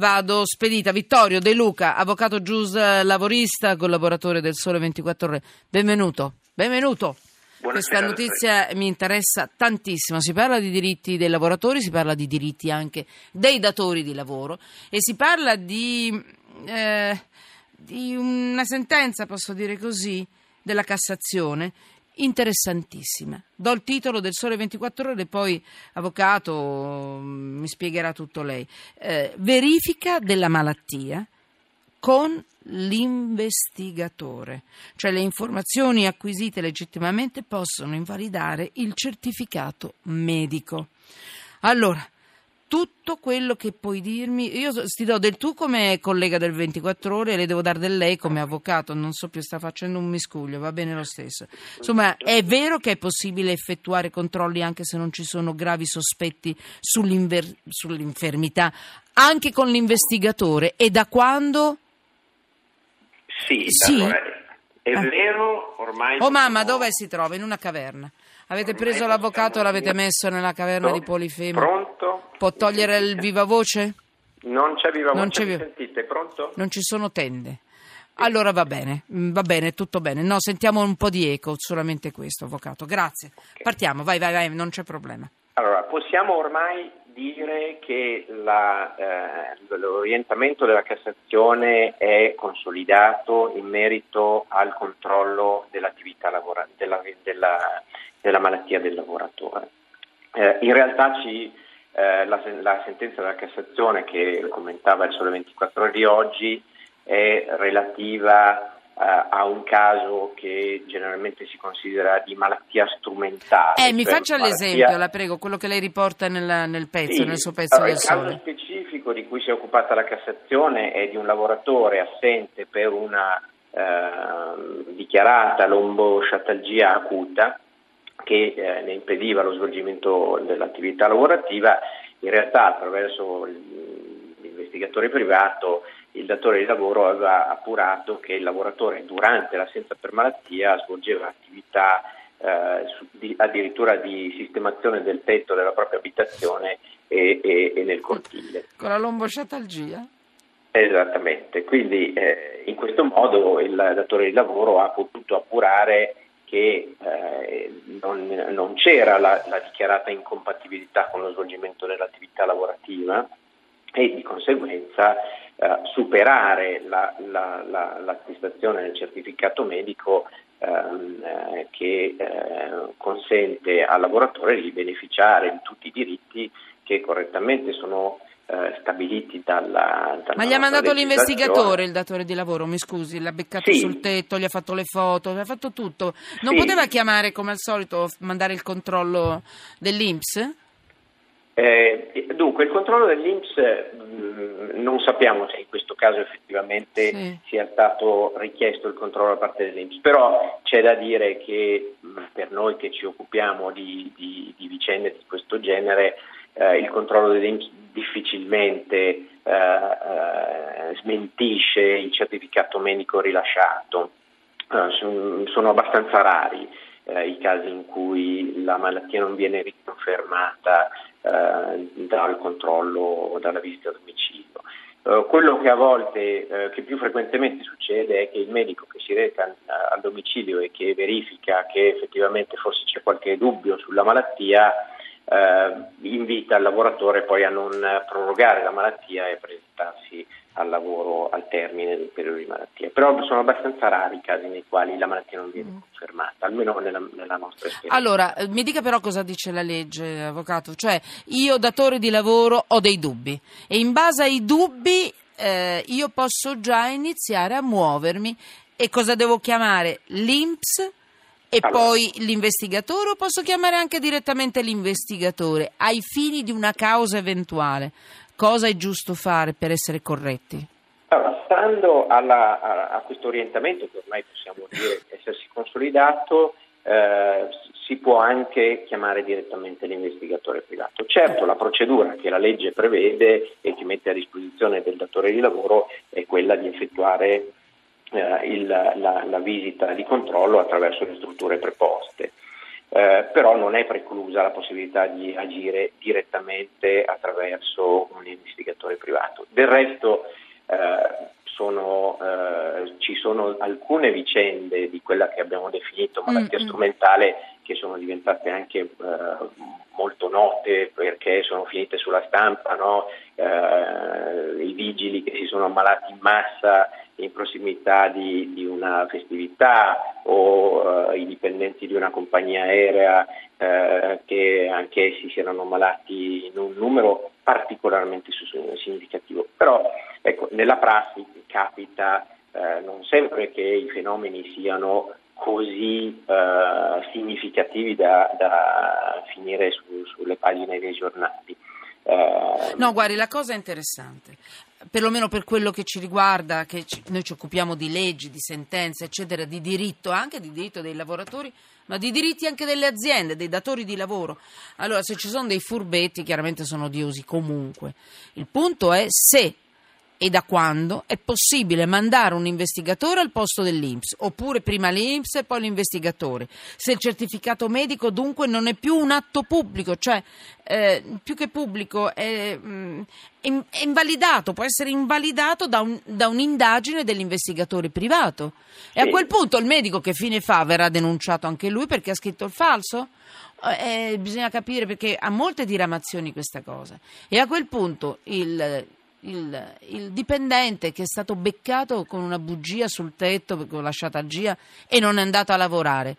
vado spedita. Vittorio De Luca, avvocato gius lavorista, collaboratore del Sole 24 Ore. Benvenuto. Benvenuto. Questa notizia mi interessa tantissimo. Si parla di diritti dei lavoratori, si parla di diritti anche dei datori di lavoro e si parla di, eh, di una sentenza, posso dire così, della Cassazione interessantissima. Do il titolo del Sole 24 Ore poi, avvocato, mi spiegherà tutto lei. Eh, verifica della malattia con l'investigatore, cioè le informazioni acquisite legittimamente possono invalidare il certificato medico. Allora, tutto quello che puoi dirmi. Io ti do del tu come collega del 24 ore e le devo dare del lei come avvocato. Non so più, sta facendo un miscuglio, va bene lo stesso. Insomma, è vero che è possibile effettuare controlli anche se non ci sono gravi sospetti sull'infermità, anche con l'investigatore. E da quando? Sì, sì. Allora, è ah. vero, ormai... Oh mamma, dove si trova? In una caverna. Avete preso l'avvocato e l'avete messo nella caverna di Polifemo? Pronto? Può togliere il viva voce? Non c'è viva non voce, c'è... sentite, pronto? Non ci sono tende. Allora va bene, mm, va bene, tutto bene. No, sentiamo un po' di eco, solamente questo, avvocato. Grazie. Partiamo, vai, vai, vai, non c'è problema. Allora, possiamo ormai dire che la, eh, l'orientamento della Cassazione è consolidato in merito al controllo dell'attività lavora- della, della, della, malattia del lavoratore. Eh, in realtà ci, eh, la, la, sentenza della Cassazione che commentava il Sole 24 ore di oggi è relativa a un caso che generalmente si considera di malattia strumentale. Eh, mi cioè faccia malattia... l'esempio, la prego, quello che lei riporta nel, nel pezzo, sì, nel suo pezzo allora, del Sole. Il caso specifico di cui si è occupata la Cassazione è di un lavoratore assente per una uh, dichiarata lombosciatalgia acuta che eh, ne impediva lo svolgimento dell'attività lavorativa, in realtà attraverso l'investigatore privato il datore di lavoro aveva appurato che il lavoratore durante l'assenza per malattia svolgeva attività eh, di, addirittura di sistemazione del tetto della propria abitazione e, e, e nel cortile. Con la lombosciatalgia? Esattamente, quindi eh, in questo modo il datore di lavoro ha potuto appurare che eh, non, non, c'era la, la dichiarata incompatibilità con lo svolgimento dell'attività lavorativa e di conseguenza eh, superare la, la, la, l'attestazione del certificato medico ehm, eh, che eh, consente al lavoratore di beneficiare di tutti i diritti che correttamente sono eh, stabiliti dalla, dalla Ma gli ha mandato l'investigatore il datore di lavoro, mi scusi, l'ha beccato sì. sul tetto, gli ha fatto le foto, gli ha fatto tutto. Non sì. poteva chiamare come al solito, mandare il controllo dell'Inps? Eh, dunque, il controllo dell'Inps mh, non sappiamo se in questo caso effettivamente sì. sia stato richiesto il controllo da parte dell'Inps, però c'è da dire che mh, per noi che ci occupiamo di, di, di vicende di questo genere, eh, il controllo dell'Inps difficilmente eh, eh smentisce il certificato medico rilasciato. Eh, sono abbastanza rari eh, i casi in cui la malattia non viene riconfermata eh, dal controllo o dalla visita a domicilio. Uh, quello che a volte, uh, che più frequentemente succede è che il medico che si reca uh, al domicilio e che verifica che effettivamente forse c'è qualche dubbio sulla malattia, invita il lavoratore poi a non prorogare la malattia e a presentarsi al lavoro al termine del periodo di malattia. Però sono abbastanza rari i casi nei quali la malattia non viene mm. confermata, almeno nella, nella nostra esperienza. Allora, eh, mi dica però cosa dice la legge, avvocato. Cioè, io datore di lavoro ho dei dubbi e in base ai dubbi eh, io posso già iniziare a muovermi e cosa devo chiamare? L'INPS? E allora. poi l'investigatore o posso chiamare anche direttamente l'investigatore ai fini di una causa eventuale? Cosa è giusto fare per essere corretti? Allora, stando alla, a, a, questo orientamento che ormai possiamo dire essersi consolidato, eh, si può anche chiamare direttamente l'investigatore privato. Certo, la procedura che la legge prevede e che mette a disposizione del datore di lavoro è quella di effettuare eh, il, la, la visita di controllo attraverso le strutture preposte. Eh, però non è preclusa la possibilità di agire direttamente attraverso un investigatore privato. Del resto eh, sono, eh, ci sono alcune vicende di quella che abbiamo definito malattia mm-hmm. strumentale che sono diventate anche eh, molto note perché sono finite sulla stampa, no? eh, i vigili che si sono ammalati in massa in prossimità di, di una festività o eh, i dipendenti di una compagnia aerea eh, che anch'essi si erano ammalati in un numero particolarmente significativo. Però ecco, nella prassi capita eh, non sempre che i fenomeni siano così eh, significativi da, da finire su, sulle pagine dei giornali. Eh, no, guardi, la cosa interessante, perlomeno per quello che ci riguarda, che ci, noi ci occupiamo di leggi, di sentenze, eccetera, di diritto, anche di diritto dei lavoratori, ma di diritti anche delle aziende, dei datori di lavoro. Allora, se ci sono dei furbetti, chiaramente sono odiosi comunque. Il punto è se e da quando è possibile mandare un investigatore al posto dell'Inps, oppure prima l'Inps e poi l'investigatore. Se il certificato medico dunque non è più un atto pubblico, cioè eh, più che pubblico è, mm, è, invalidato, può essere invalidato da, un, da un'indagine dell'investigatore privato. E a quel punto il medico che fine fa? Verrà denunciato anche lui perché ha scritto il falso? Eh, bisogna capire perché ha molte diramazioni questa cosa. E a quel punto il il, il, dipendente che è stato beccato con una bugia sul tetto perché ho lasciato a Gia e non è andato a lavorare.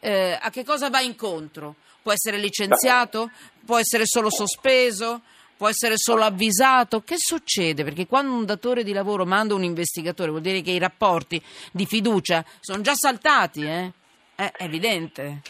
Eh, a che cosa va incontro? Può essere licenziato? Può essere solo sospeso? Può essere solo avvisato? Che succede? Perché quando un datore di lavoro manda un investigatore vuol dire che i rapporti di fiducia sono già saltati, eh? È evidente.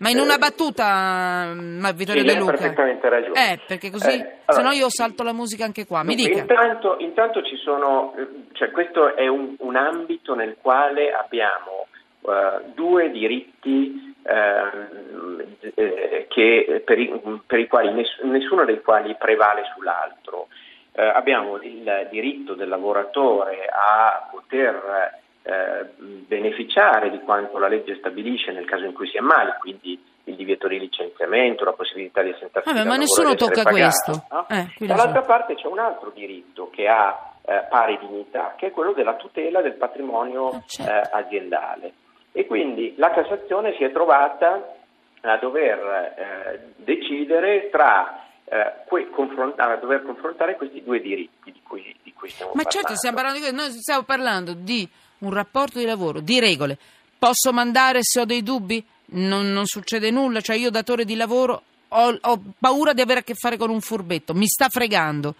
Ma in una battuta, ma Vittorio sì, De Luca. Perfettamente ragione. Eh, perché così, eh, allora, se no io salto la musica anche qua. Mi dica. Intanto, intanto ci sono, cioè questo è un, un ambito nel quale abbiamo uh, due diritti uh, eh, che, per, i, per, i, quali ness, nessuno dei quali prevale sull'altro. Uh, abbiamo il diritto del lavoratore a poter eh, beneficiare di quanto la legge stabilisce nel caso in cui si ammali, quindi il divieto di licenziamento, la possibilità di assentarsi Vabbè, ma nessuno tocca pagato, questo. No? Eh, Dall'altra so. parte c'è un altro diritto che ha eh, pari dignità, che è quello della tutela del patrimonio ah, certo. Eh, aziendale. E quindi la Cassazione si è trovata a dover eh, decidere tra eh, a dover confrontare questi due diritti di cui, di cui stiamo Ma parlando. certo, stiamo parlando di, noi stiamo parlando di un rapporto di lavoro, di regole. Posso mandare se ho dei dubbi? Non, non succede nulla, cioè io datore di lavoro ho, ho, paura di avere a che fare con un furbetto, mi sta fregando.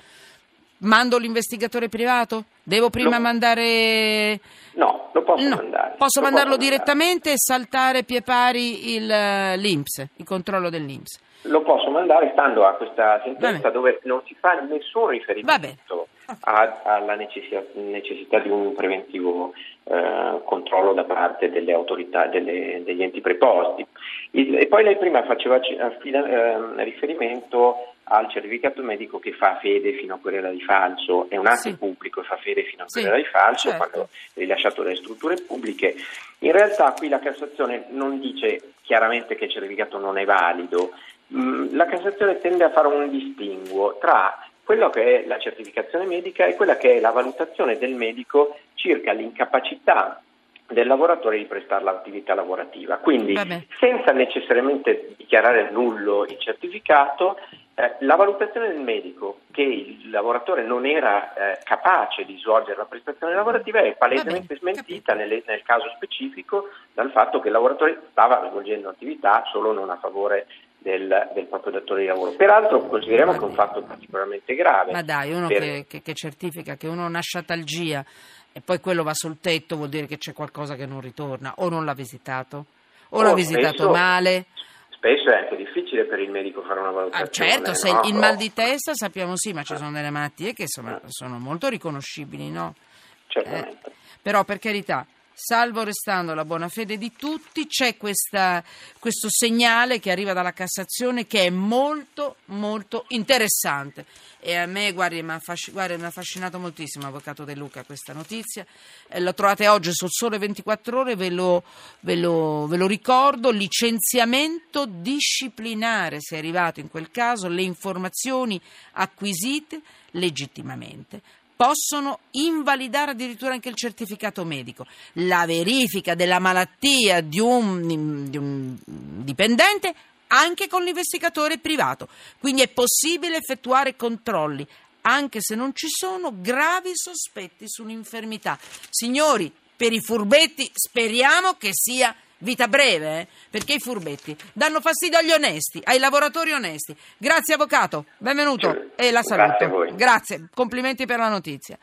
Mando l'investigatore privato? Devo prima no. mandare... No, lo posso no. mandare. Posso lo mandarlo posso direttamente mandare. e saltare pie pari il, l'Inps, il controllo dell'INPS? Lo posso mandare stando a questa sentenza dove non si fa nessun riferimento alla necessità, necessità, di un preventivo eh, controllo da parte delle autorità, delle, degli enti preposti. Il, e poi lei prima faceva eh, riferimento al certificato medico che fa fede fino a querela di falso, è un atto sì. pubblico e fa fede fino a querela sì, di falso certo. quando è rilasciato dalle strutture pubbliche. In realtà qui la Cassazione non dice chiaramente che il certificato non è valido, mm, la Cassazione tende a fare un distinguo tra quello che è la certificazione medica e quella che è la valutazione del medico circa l'incapacità del lavoratore di prestare l'attività lavorativa. Quindi, Vabbè. senza necessariamente dichiarare nullo il certificato, eh, la valutazione del medico che il lavoratore non era eh, capace di svolgere la prestazione lavorativa è palesemente smentita nelle, nel caso specifico dal fatto che il lavoratore stava svolgendo attività solo non a favore del, del, proprio datore di lavoro. Peraltro consideriamo che è un fatto particolarmente grave. Ma dai, uno per... che, che, che, certifica che uno ha una sciatalgia e poi quello va sul tetto vuol dire che c'è qualcosa che non ritorna, o non l'ha visitato, o, o l'ha visitato spesso, male. Spesso è anche difficile per il medico fare una valutazione. Ah, certo, se no? il mal di testa sappiamo sì, ma ci sono delle malattie che sono, sono molto riconoscibili, no? Certamente. Eh, però per carità, salvo restando la buona fede di tutti, c'è questa, questo segnale che arriva dalla Cassazione che è molto molto interessante. E a me guardi, mi, ha affascinato moltissimo Avvocato De Luca questa notizia. Eh, la trovate oggi sul Sole 24 Ore ve lo, ve, lo, ve lo ricordo licenziamento disciplinare se è arrivato in quel caso le informazioni acquisite legittimamente possono invalidare addirittura anche il certificato medico. La verifica della malattia di un, di un dipendente anche con l'investigatore privato. Quindi è possibile effettuare controlli anche se non ci sono gravi sospetti sull'infermità. Signori, per i furbetti speriamo che sia vita breve, eh? perché i furbetti danno fastidio agli onesti, ai lavoratori onesti. Grazie avvocato, benvenuto e la saluto. Grazie, Grazie, complimenti per la notizia.